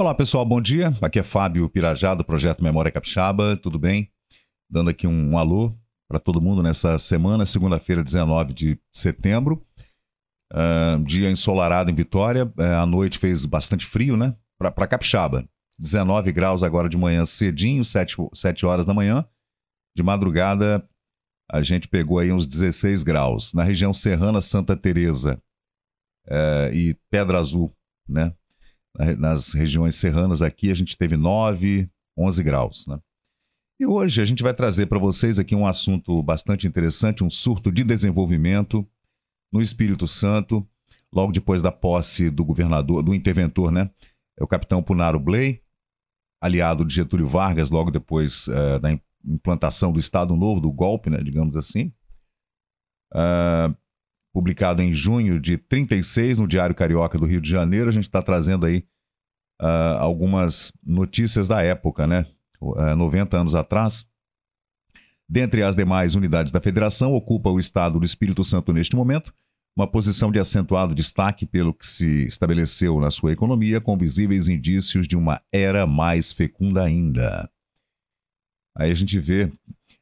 Olá pessoal, bom dia. Aqui é Fábio Pirajá do Projeto Memória Capixaba, tudo bem? Dando aqui um, alô para todo mundo nessa semana, segunda-feira, 19 de setembro. Uh, dia ensolarado em Vitória, uh, à noite fez bastante frio, né? Para Capixaba. 19 graus agora de manhã cedinho, 7, 7 horas da manhã. De madrugada a gente pegou aí uns 16 graus. Na região serrana Santa Teresa uh, e Pedra Azul, né? Nas regiões serranas aqui, a gente teve 9, 11 graus. Né? E hoje a gente vai trazer para vocês aqui um assunto bastante interessante, um surto de desenvolvimento no Espírito Santo, logo depois da posse do governador, do interventor, né? É o capitão Punaro Blay, aliado de Getúlio Vargas, logo depois uh, da implantação do Estado Novo, do golpe, né, digamos assim. Uh, publicado em junho de 36 no Diário Carioca do Rio de Janeiro. A gente está trazendo aí uh, algumas notícias da época, né? Uh, é, 90 anos atrás. Dentre as demais unidades da federação, ocupa o estado do Espírito Santo neste momento, uma posição de acentuado destaque pelo que se estabeleceu na sua economia, com visíveis indícios de uma era mais fecunda ainda. Aí a gente vê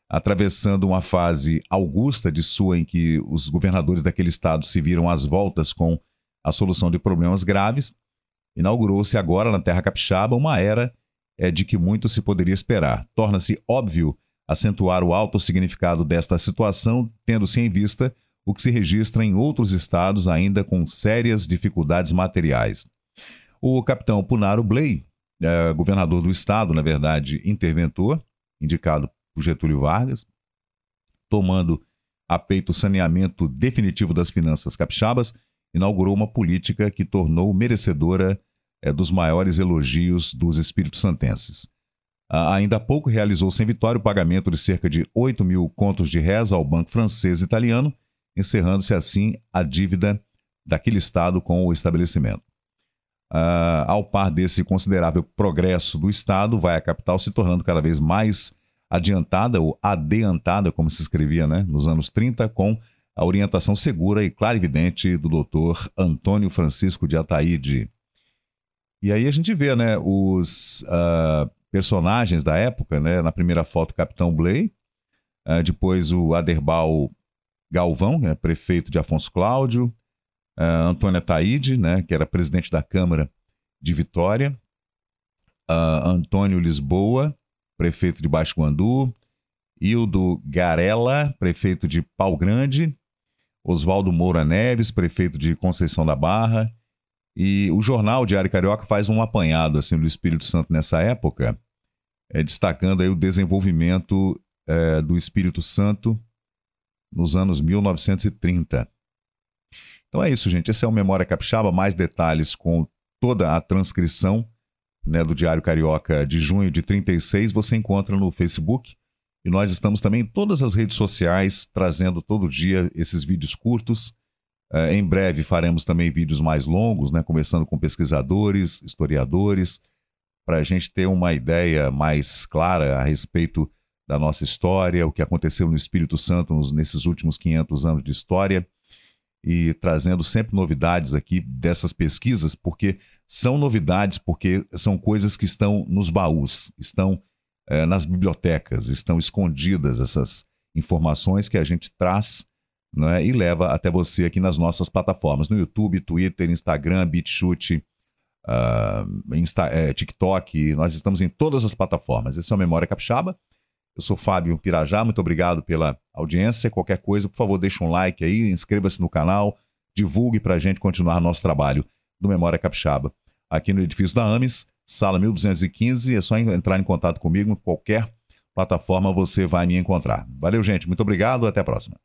atravessando uma fase augusta de sua em que os governadores daquele estado se viram às voltas com a solução de problemas graves, inaugurou-se agora na Terra Capixaba uma era é, de que muito se poderia esperar. Torna-se óbvio acentuar o alto significado desta situação, tendo-se em vista o que se registra em outros estados ainda com sérias dificuldades materiais. O capitão Punaro Blay, é, governador do estado, na verdade, interventor, indicado por Getúlio Vargas, tomando a peito o saneamento definitivo das finanças capixabas, inaugurou uma política que tornou merecedora é, dos maiores elogios dos espíritos santenses. Ainda há pouco realizou-se em Vitória o pagamento de cerca de 8 mil contos de reza ao Banco Francês e Italiano, encerrando-se assim a dívida daquele Estado com o estabelecimento. Ah, ao par desse considerável progresso do Estado, vai a capital se tornando cada vez mais adiantada ou adiantada, como se escrevia né, nos anos 30, com a orientação segura e clarividente do doutor Antônio Francisco de Ataíde. E aí a gente vê né, os uh, personagens da época, né, na primeira foto, Capitão Blay, uh, depois o Aderbal Galvão, né, prefeito de Afonso Cláudio, uh, Antônio Ataíde, né, que era presidente da Câmara de Vitória, Antônio Lisboa, prefeito de Baixo Guandu, Hildo Garella, prefeito de Pau Grande, Oswaldo Moura Neves, prefeito de Conceição da Barra, e o jornal Diário Carioca faz um apanhado assim do Espírito Santo nessa época, é, destacando aí o desenvolvimento é, do Espírito Santo nos anos 1930. Então é isso, gente. Esse é o Memória Capixaba. Mais detalhes com toda a transcrição né, do Diário Carioca de junho de 36, você encontra no Facebook. E nós estamos também em todas as redes sociais, trazendo todo dia esses vídeos curtos. Uh, em breve faremos também vídeos mais longos, né, conversando com pesquisadores, historiadores, para a gente ter uma ideia mais clara a respeito da nossa história, o que aconteceu no Espírito Santo nos, nesses últimos 500 anos de história, e trazendo sempre novidades aqui dessas pesquisas, porque são novidades porque são coisas que estão nos baús, estão é, nas bibliotecas, estão escondidas essas informações que a gente traz né, e leva até você aqui nas nossas plataformas, no YouTube, Twitter, Instagram, BitChute, uh, Insta, é, TikTok, nós estamos em todas as plataformas. Esse é o Memória Capixaba. Eu sou Fábio Pirajá, muito obrigado pela audiência. Qualquer coisa, por favor, deixe um like aí, inscreva-se no canal, divulgue para a gente continuar nosso trabalho do Memória Capixaba. Aqui no edifício da AMES, sala 1215, é só entrar em contato comigo, qualquer plataforma você vai me encontrar. Valeu, gente, muito obrigado, até a próxima.